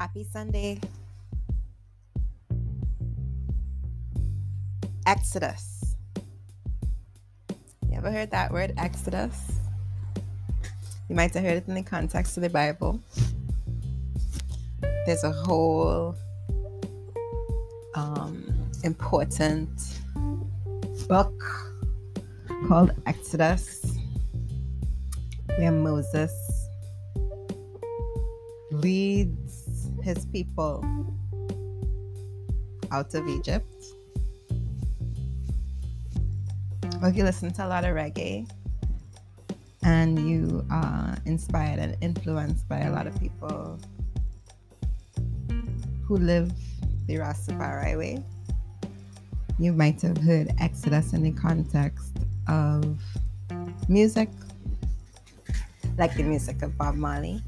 Happy Sunday. Exodus. You ever heard that word, Exodus? You might have heard it in the context of the Bible. There's a whole um, important book called Exodus where Moses leads his people out of Egypt. If you listen to a lot of reggae and you are inspired and influenced by a lot of people who live the Rastafari way, you might have heard Exodus in the context of music, like the music of Bob Marley.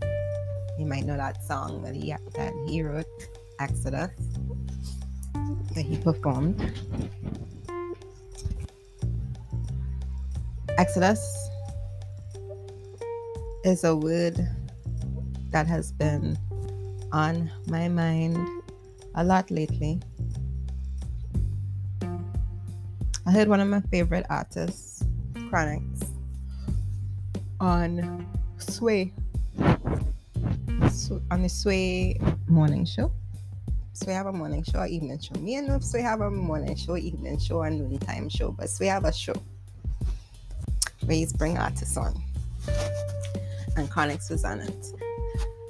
You might know that song that he that he wrote, Exodus, that he performed. Exodus is a word that has been on my mind a lot lately. I heard one of my favorite artists, Chronixx, on Sway, on the Sway morning show. Sway have a morning show evening show. Me and Noob Sway have a morning show, evening show, and noontime show, but Sway have a show he's bring artists on. And Chronixx was on it.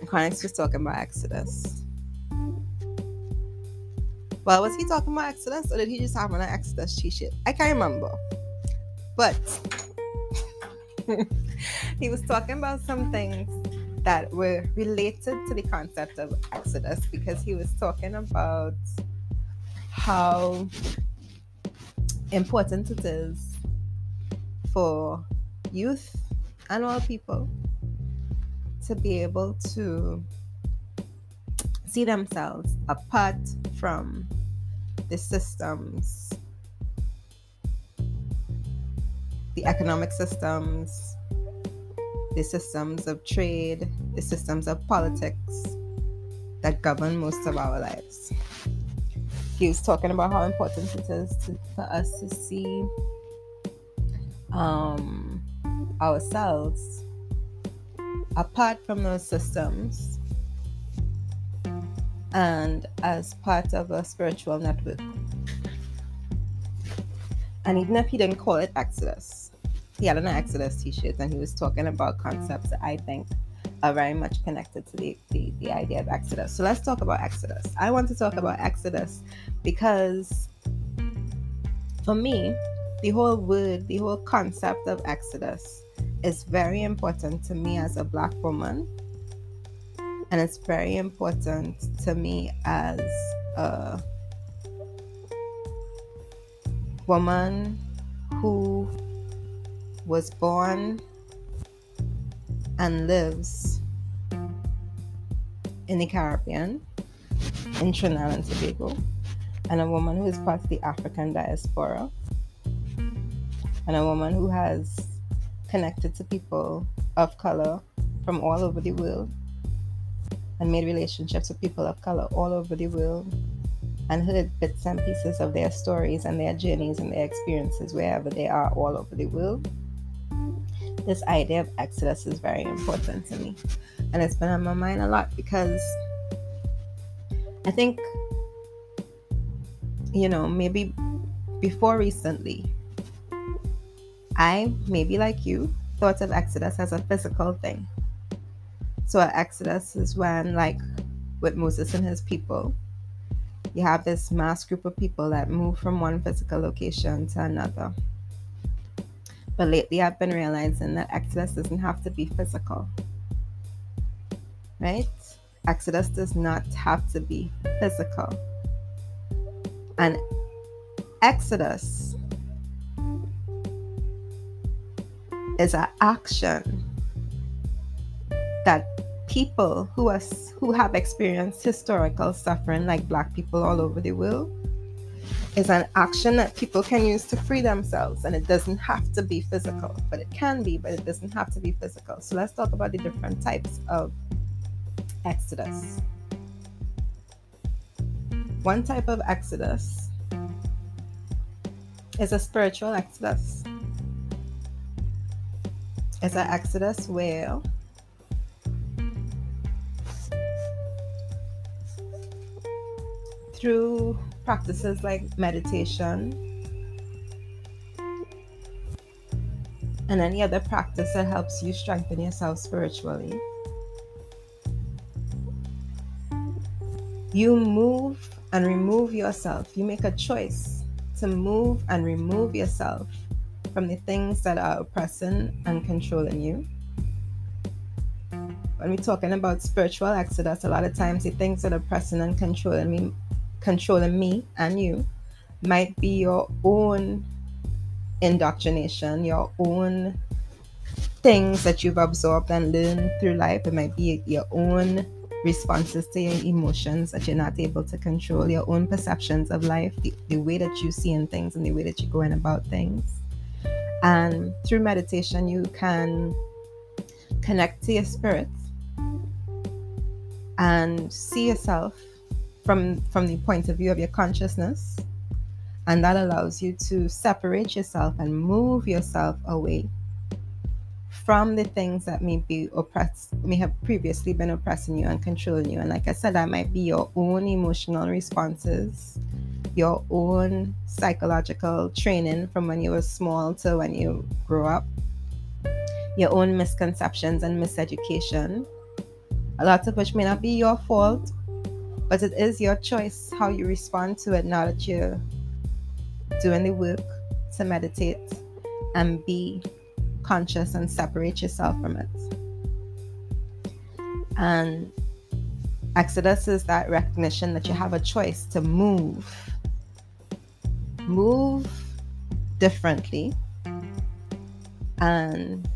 And Chronixx was talking about Exodus. Well, was he talking about Exodus or did he just have an Exodus t shirt? I can't remember. But he was talking about some things that were related to the concept of Exodus because he was talking about how important it is for youth and all people to be able to see themselves apart from the systems, the economic systems, the systems of trade, the systems of politics that govern most of our lives. He was talking about how important it is to, for us to see um, ourselves apart from those systems and as part of a spiritual network. And even if he didn't call it Exodus, he had an Exodus t shirt and he was talking about concepts that I think are very much connected to the, the, the idea of Exodus. So let's talk about Exodus. I want to talk about Exodus because for me, the whole word, the whole concept of Exodus is very important to me as a black woman. And it's very important to me as a woman who was born and lives in the Caribbean, in Trinidad and Tobago, and a woman who is part of the African diaspora, and a woman who has connected to people of color from all over the world and made relationships with people of color all over the world and heard bits and pieces of their stories and their journeys and their experiences wherever they are all over the world. This idea of Exodus is very important to me. And it's been on my mind a lot because I think, you know, maybe before recently, I, maybe like you, thought of Exodus as a physical thing. So, Exodus is when, like with Moses and his people, you have this mass group of people that move from one physical location to another. But lately, I've been realizing that Exodus doesn't have to be physical. Right? Exodus does not have to be physical. And Exodus is an action that people who are who have experienced historical suffering like black people all over the world is an action that people can use to free themselves and it doesn't have to be physical but it can be but it doesn't have to be physical so let's talk about the different types of exodus one type of exodus is a spiritual exodus. It's an exodus where through practices like meditation and any other practice that helps you strengthen yourself spiritually, you move and remove yourself. You make a choice to move and remove yourself from the things that are oppressing and controlling you. When we're talking about spiritual exodus, a lot of times the things that are oppressing and controlling me controlling me and you might be your own indoctrination, your own things that you've absorbed and learned through life. It might be your own responses to your emotions that you're not able to control, your own perceptions of life, the, the way that you see in things and the way that you're going about things. And through meditation, you can connect to your spirit and see yourself from from the point of view of your consciousness. And that allows you to separate yourself and move yourself away from the things that may be oppressed may have previously been oppressing you and controlling you. And like i said that might be your own emotional responses your own psychological training from when you were small to when you grow up your own misconceptions and miseducation. A lot of which may not be your fault but it is your choice how you respond to it now that you're doing the work to meditate and be conscious and separate yourself from it. And Exodus is that recognition that you have a choice to move. Move differently and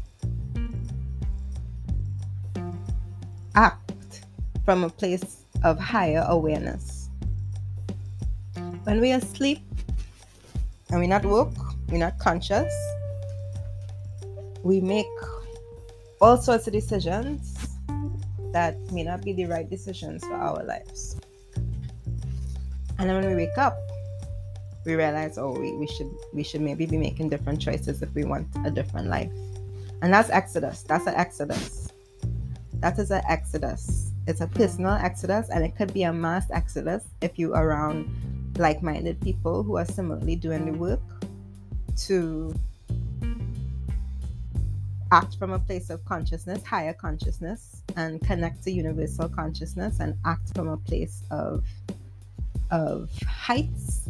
act from a place of higher awareness. When we are asleep and we're not woke, we're not conscious, we make all sorts of decisions that may not be the right decisions for our lives. And then when we wake up, we realize, oh, we, we should we should maybe be making different choices if we want a different life. And that's Exodus. That's an Exodus. That is an Exodus. It's a personal exodus and it could be a mass exodus if you are around like minded people who are similarly doing the work to act from a place of consciousness, higher consciousness, and connect to universal consciousness and act from a place of of heights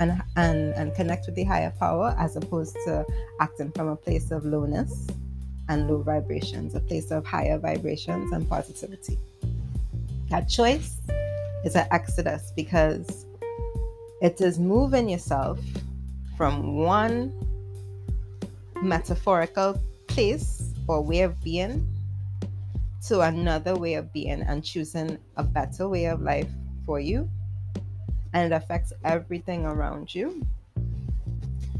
and and and connect with the higher power as opposed to acting from a place of lowness and low vibrations, a place of higher vibrations and positivity. That choice is an exodus because it is moving yourself from one metaphorical place or way of being to another way of being and choosing a better way of life for you. And it affects everything around you.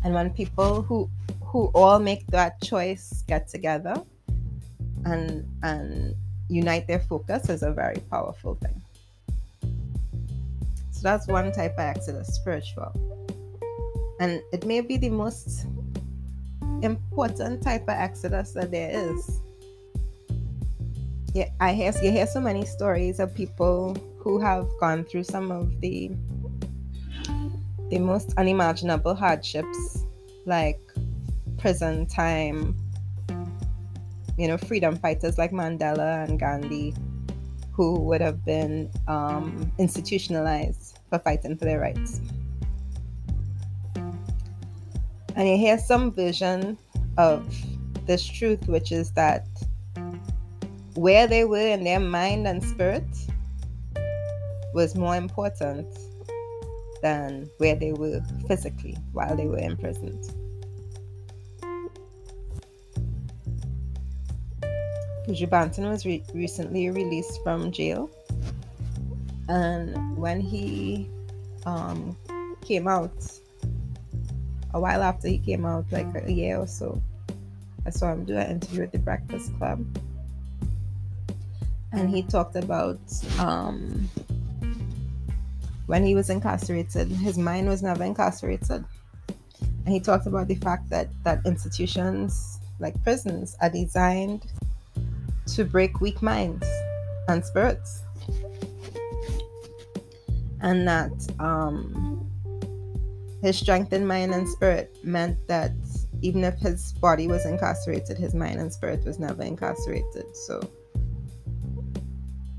And when people who who all make that choice get together and and unite their focus is a very powerful thing. So that's one type of exodus, spiritual. And it may be the most important type of exodus that there is. Yeah, I hear you hear so many stories of people who have gone through some of the the most unimaginable hardships, like prison time, you know, freedom fighters like Mandela and Gandhi, who would have been um, institutionalized for fighting for their rights. And you hear some vision of this truth, which is that where they were in their mind and spirit was more important than where they were physically while they were imprisoned. Buju Banton was re- recently released from jail, and when he um, came out, a while after he came out, like a year or so, I saw him do an interview at the Breakfast Club, and he talked about um, when he was incarcerated, his mind was never incarcerated. And he talked about the fact that, that institutions like prisons are designed to break weak minds and spirits. And that um, his strength in mind and spirit meant that even if his body was incarcerated, his mind and spirit was never incarcerated. So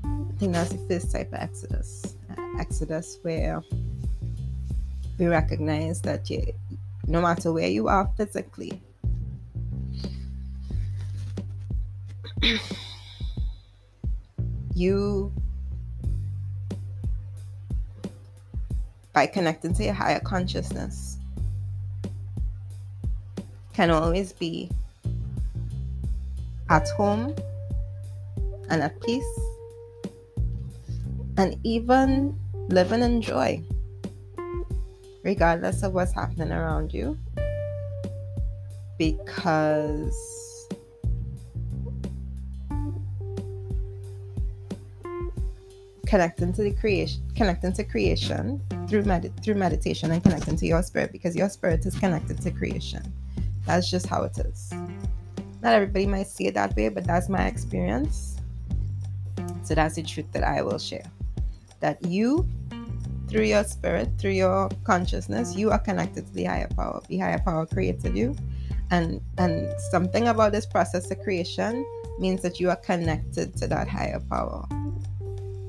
I think that's the first type of exodus. Exodus where we recognize that you, no matter where you are physically, you by connecting to your higher consciousness can always be at home and at peace and even living in joy, regardless of what's happening around you. Because connecting to the creation, connecting to creation through med- through meditation and connecting to your spirit, because your spirit is connected to creation. That's just how it is. Not everybody might see it that way, but that's my experience. So that's the truth that I will share that you through your spirit, through your consciousness, you are connected to the higher power. The higher power created you. And and something about this process of creation means that you are connected to that higher power.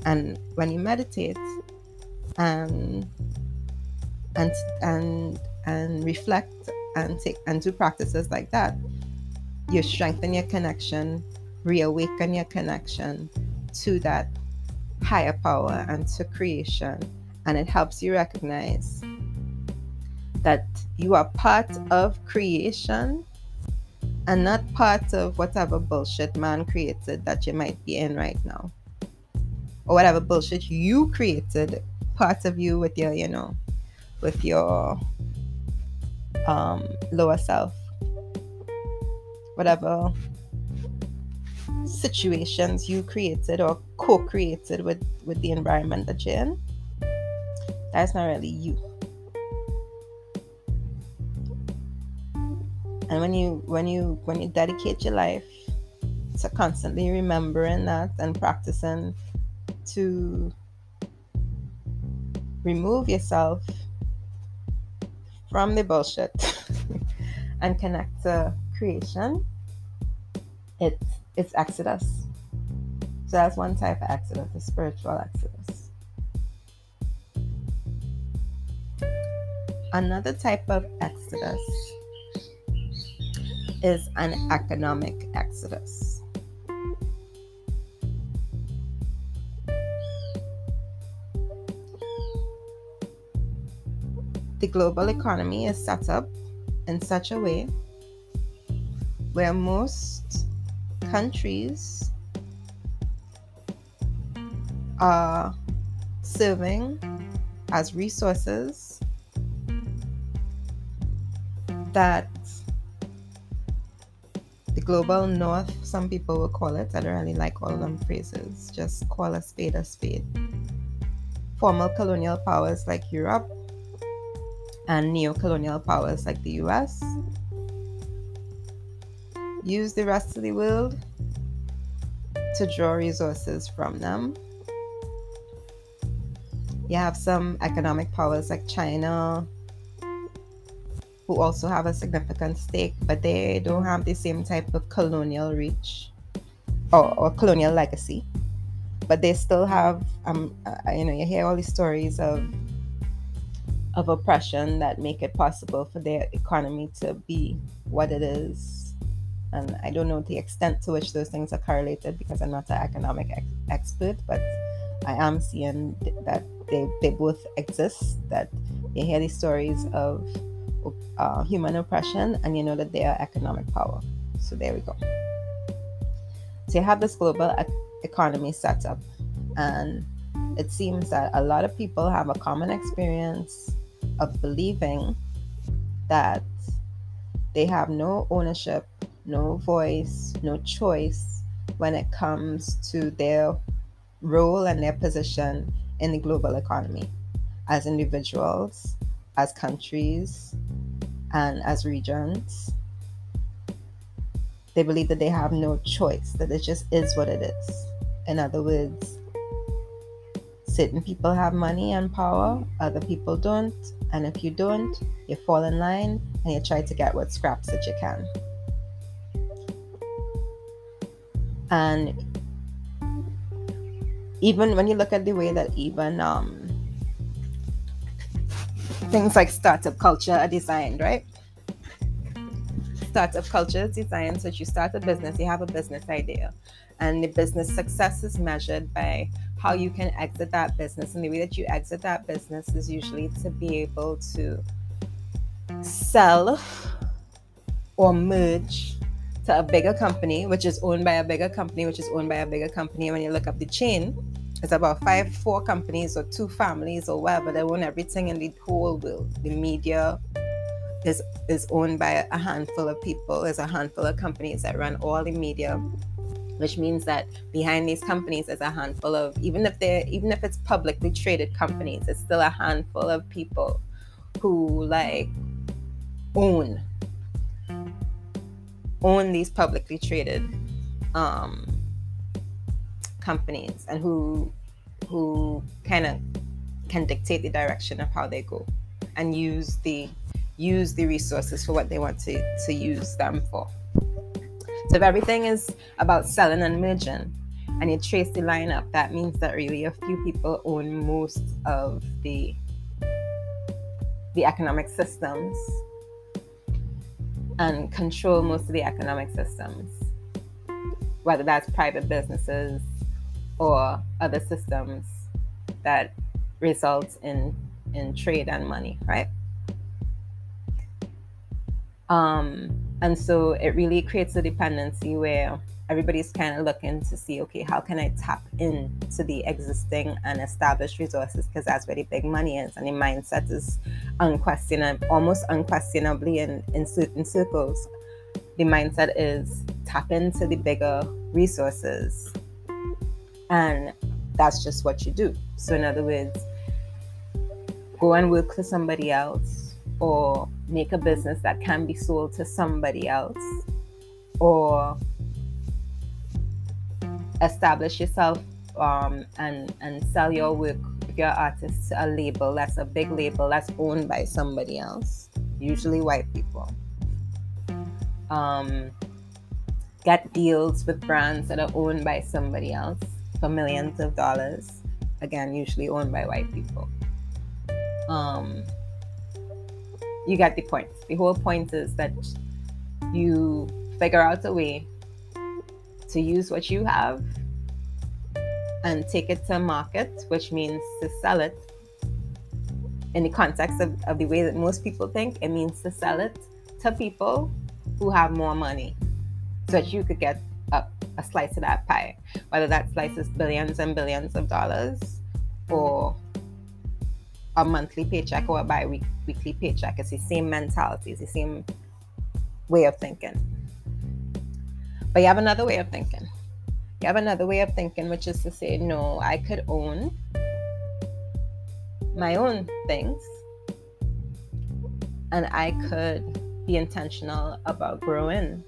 And when you meditate and and and and reflect and take and do practices like that, you strengthen your connection, reawaken your connection to that higher power and to creation. And it helps you recognize that you are part of creation and not part of whatever bullshit man created that you might be in right now. Or whatever bullshit you created, part of you with your, you know, with your um, lower self. Whatever situations you created or co-created with with the environment that you're in that's not really you and when you when you when you dedicate your life to constantly remembering that and practicing to remove yourself from the bullshit and connect to creation it's it's exodus. So that's one type of exodus, the spiritual exodus. Another type of exodus is an economic exodus. The global economy is set up in such a way where most countries are serving as resources that the global north, some people will call it, I don't really like all them phrases, just call a spade a spade. Formal colonial powers like Europe and neo colonial powers like the US use the rest of the world to draw resources from them. You have some economic powers like China, who also have a significant stake, but they don't have the same type of colonial reach or, or colonial legacy. But they still have, um, uh, you know, you hear all these stories of of oppression that make it possible for their economy to be what it is and I don't know the extent to which those things are correlated because I'm not an economic ex- expert, but I am seeing that they, they both exist. That you hear these stories of uh, human oppression, and you know that they are economic power. So there we go. So you have this global e- economy set up, and it seems that a lot of people have a common experience of believing that they have no ownership no voice, no choice when it comes to their role and their position in the global economy. as individuals, as countries, and as regions. They believe that they have no choice, that it just is what it is. In other words, certain people have money and power, other people don't. And if you don't, you fall in line and you try to get what scraps that you can. And even when you look at the way that even um, things like startup culture are designed, right? Startup culture is designed so that you start a business, you have a business idea, and the business success is measured by how you can exit that business. And the way that you exit that business is usually to be able to sell or merge to a bigger company, which is owned by a bigger company, which is owned by a bigger company. And When you look up the chain, it's about five, four companies or two families or whatever. They own everything in the whole world. The media is is owned by a handful of people. There's a handful of companies that run all the media, which means that behind these companies is a handful of even if they're even if it's publicly traded companies, it's still a handful of people who like own own these publicly traded um, companies and who who kind of can dictate the direction of how they go and use the use the resources for what they want to to use them for. So if everything is about selling and merging and you trace the lineup, that means that really a few people own most of the the economic systems and control most of the economic systems, whether that's private businesses or other systems that results in in trade and money, right? Um, and so it really creates a dependency where everybody's kind of looking to see, okay, how can I tap into the existing and established resources? Because that's where the big money is. And the mindset is unquestionable, almost unquestionably in, in certain circles. The mindset is tap into the bigger resources. And that's just what you do. So, in other words, go and work for somebody else or make a business that can be sold to somebody else or establish yourself um, and and sell your work your artist to a label that's a big label that's owned by somebody else usually white people. Um, get deals with brands that are owned by somebody else for millions of dollars. Again usually owned by white people. Um, you get the point the whole point is that you figure out a way to use what you have and take it to market, which means to sell it. In the context of, of the way that most people think, it means to sell it to people who have more money so that you could get a, a slice of that pie, whether that slice is billions and billions of dollars or a monthly paycheck or a mm-hmm. bi weekly paycheck. It's the same mentality, it's the same way of thinking. But you have another way of thinking. You have another way of thinking, which is to say, no, I could own my own things and I could be intentional about growing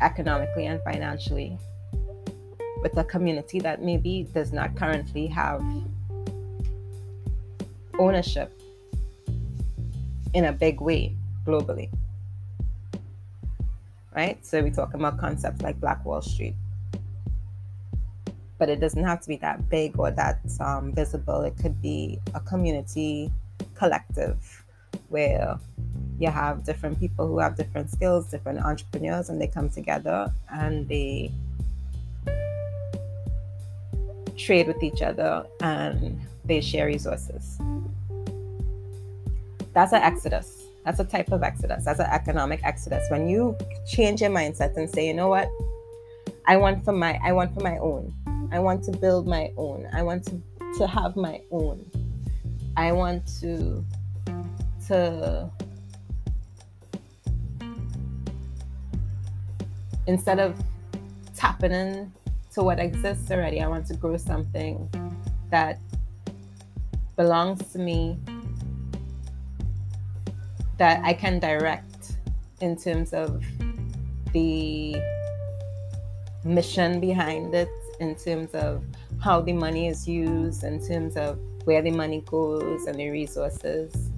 economically and financially with a community that maybe does not currently have ownership in a big way globally right? So we're talking about concepts like Black Wall Street. But it doesn't have to be that big or that um, visible. It could be a community collective where you have different people who have different skills, different entrepreneurs, and they come together and they trade with each other and they share resources. That's an exodus that's a type of exodus. That's an economic exodus. When you change your mindset and say, you know what, I want for my I want for my own. I want to build my own. I want to to have my own. I want to to instead of tapping in to what exists already, I want to grow something that belongs to me that I can direct in terms of the mission behind it, in terms of how the money is used, in terms of where the money goes and the resources.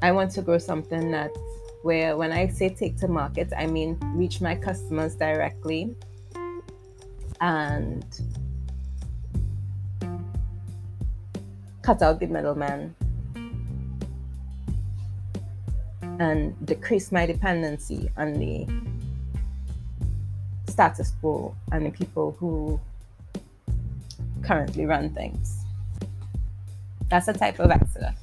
I want to grow something that where when I say take to market, I mean reach my customers directly and cut out the middleman and decrease my dependency on the status quo and the people who currently run things. That's a type of exodus.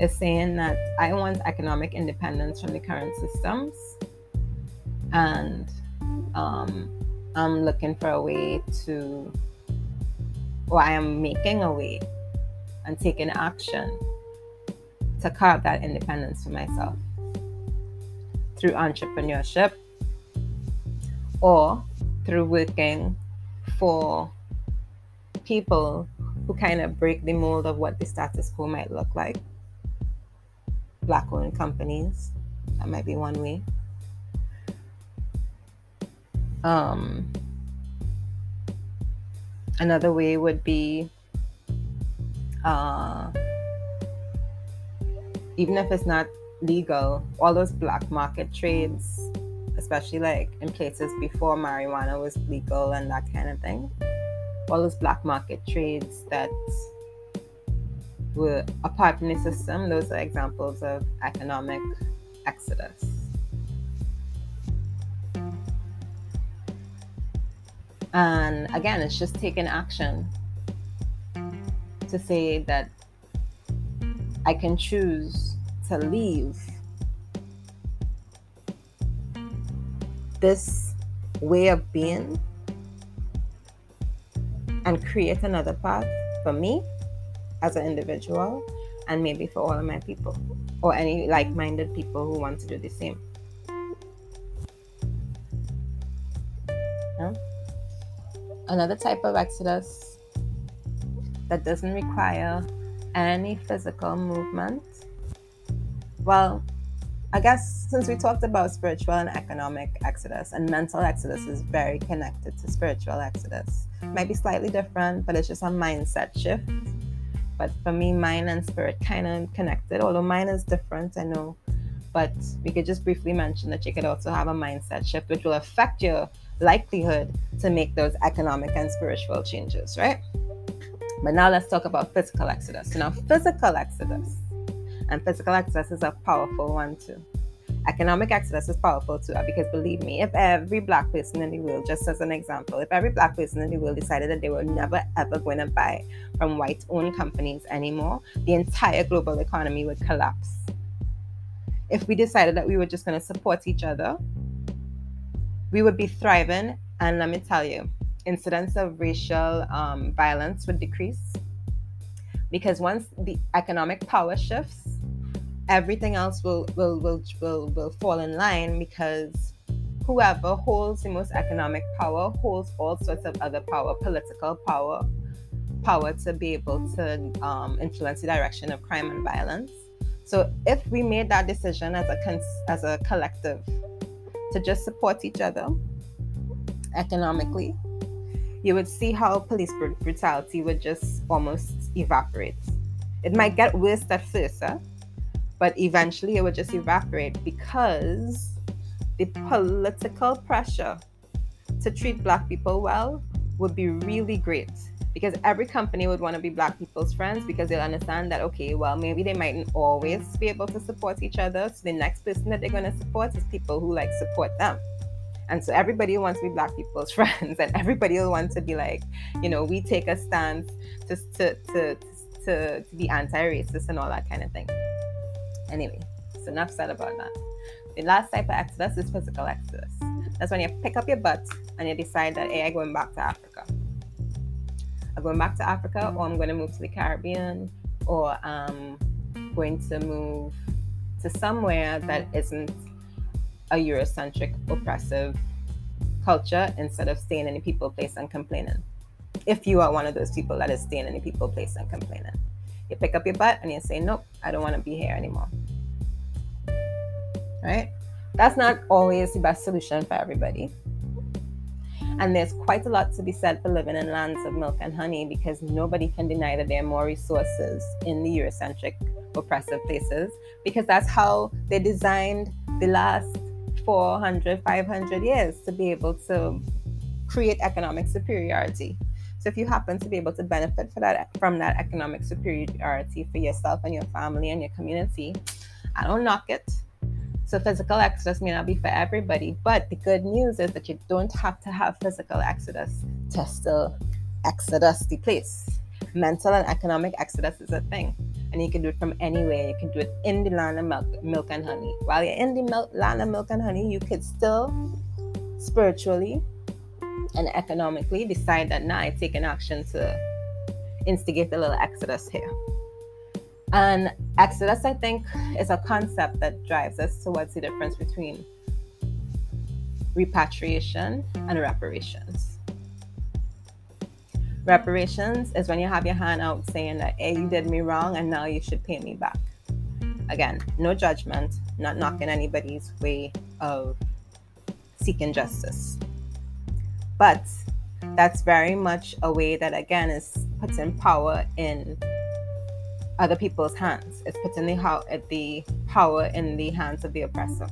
It's saying that I want economic independence from the current systems and um, I'm looking for a way to, or I am making a way and taking action to carve that independence for myself through entrepreneurship or through working for people who kind of break the mold of what the status quo might look like. Black owned companies, that might be one way. Um, another way would be uh, even if it's not legal, all those black market trades, especially like in places before marijuana was legal and that kind of thing, all those black market trades that were apart from the system, those are examples of economic exodus. And again, it's just taking action to say that I can choose to leave this way of being and create another path for me as an individual and maybe for all of my people or any like minded people who want to do the same. Another type of exodus that doesn't require any physical movement? Well, I guess since we talked about spiritual and economic exodus, and mental exodus is very connected to spiritual exodus. Might be slightly different, but it's just a mindset shift. But for me, mind and spirit kind of connected, although mine is different, I know. But we could just briefly mention that you could also have a mindset shift, which will affect your likelihood to make those economic and spiritual changes, right? But now let's talk about physical exodus. Now physical exodus, and physical exodus is a powerful one too. Economic exodus is powerful too, because believe me, if every black person in the world, just as an example, if every black person in the world decided that they were never ever going to buy from white owned companies anymore, the entire global economy would collapse. If we decided that we were just going to support each other, we would be thriving. And let me tell you, incidence of racial um, violence would decrease because once the economic power shifts everything else will will will will, will fall in line because whoever holds the most economic power holds all sorts of other power political power power to be able to um, influence the direction of crime and violence so if we made that decision as a cons- as a collective to just support each other economically you would see how police brutality would just almost evaporate. It might get worse at first, huh? but eventually it would just evaporate because the political pressure to treat black people well would be really great because every company would want to be black people's friends because they'll understand that okay well maybe they mightn't always be able to support each other so the next person that they're going to support is people who like support them and so everybody wants to be black people's friends and everybody will want to be like, you know, we take a stance to to to to, to be anti-racist and all that kind of thing. Anyway, so enough said about that. The last type of exodus is physical exodus. That's when you pick up your butt and you decide that, hey, I'm going back to Africa. I'm going back to Africa, or mm-hmm. I'm going to move to the Caribbean, or I'm going to move to somewhere that mm-hmm. isn't a Eurocentric oppressive culture instead of staying in the people place and complaining. if you are one of those people that is staying in the people place and complaining. You pick up your butt and you say, Nope, I don't want to be here anymore. Right? That's not always the best solution for everybody. And there's quite a lot to be said for living in lands of milk and honey because nobody can deny that there are more resources in the Eurocentric oppressive places because that's how they designed the last 400, 500 years to be able to create economic superiority. So if you happen to be able to benefit that from that economic superiority for yourself and your family and your community, I don't knock it. So physical exodus may not be for everybody, but the good news is that you don't have to have physical exodus to still exodus the place. Mental and economic exodus is a thing, and you can do it from anywhere. You can do it in the land of milk, milk and honey. While you're in the milk, land of milk and honey, you could still spiritually and economically decide that now I take an action to instigate a little exodus here. And exodus, I think, is a concept that drives us towards the difference between repatriation and reparations. Reparations is when you have your hand out saying that, hey, you did me wrong and now you should pay me back. Again, no judgment, not knocking anybody's way of seeking justice. But that's very much a way that, again, is putting power in other people's hands. It's putting the, how, uh, the power in the hands of the oppressor.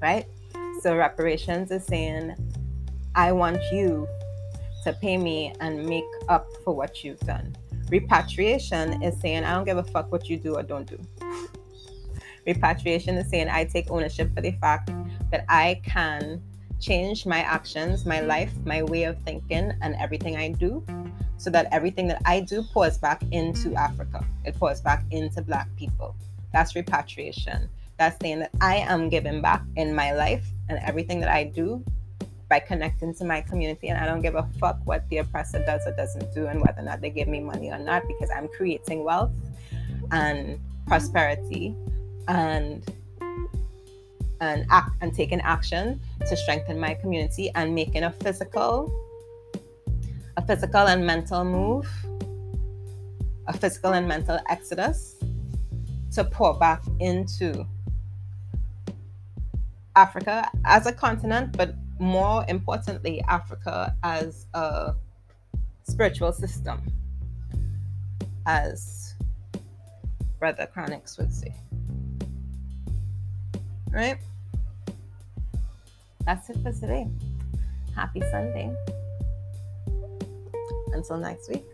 Right? So reparations is saying, I want you to pay me and make up for what you've done. Repatriation is saying, I don't give a fuck what you do or don't do. Repatriation is saying, I take ownership for the fact that I can change my actions, my life, my way of thinking, and everything I do so that everything that I do pours back into Africa. It pours back into Black people. That's repatriation. That's saying that I am giving back in my life and everything that I do by connecting to my community. And I don't give a fuck what the oppressor does or doesn't do and whether or not they give me money or not because I'm creating wealth and prosperity and and act and taking action to strengthen my community and making a physical a physical and mental move a physical and mental exodus to pour back into Africa as a continent, but more importantly, Africa as a spiritual system, as Brother Chronixx would say. Right? That's it for today. Happy Sunday. Until next week.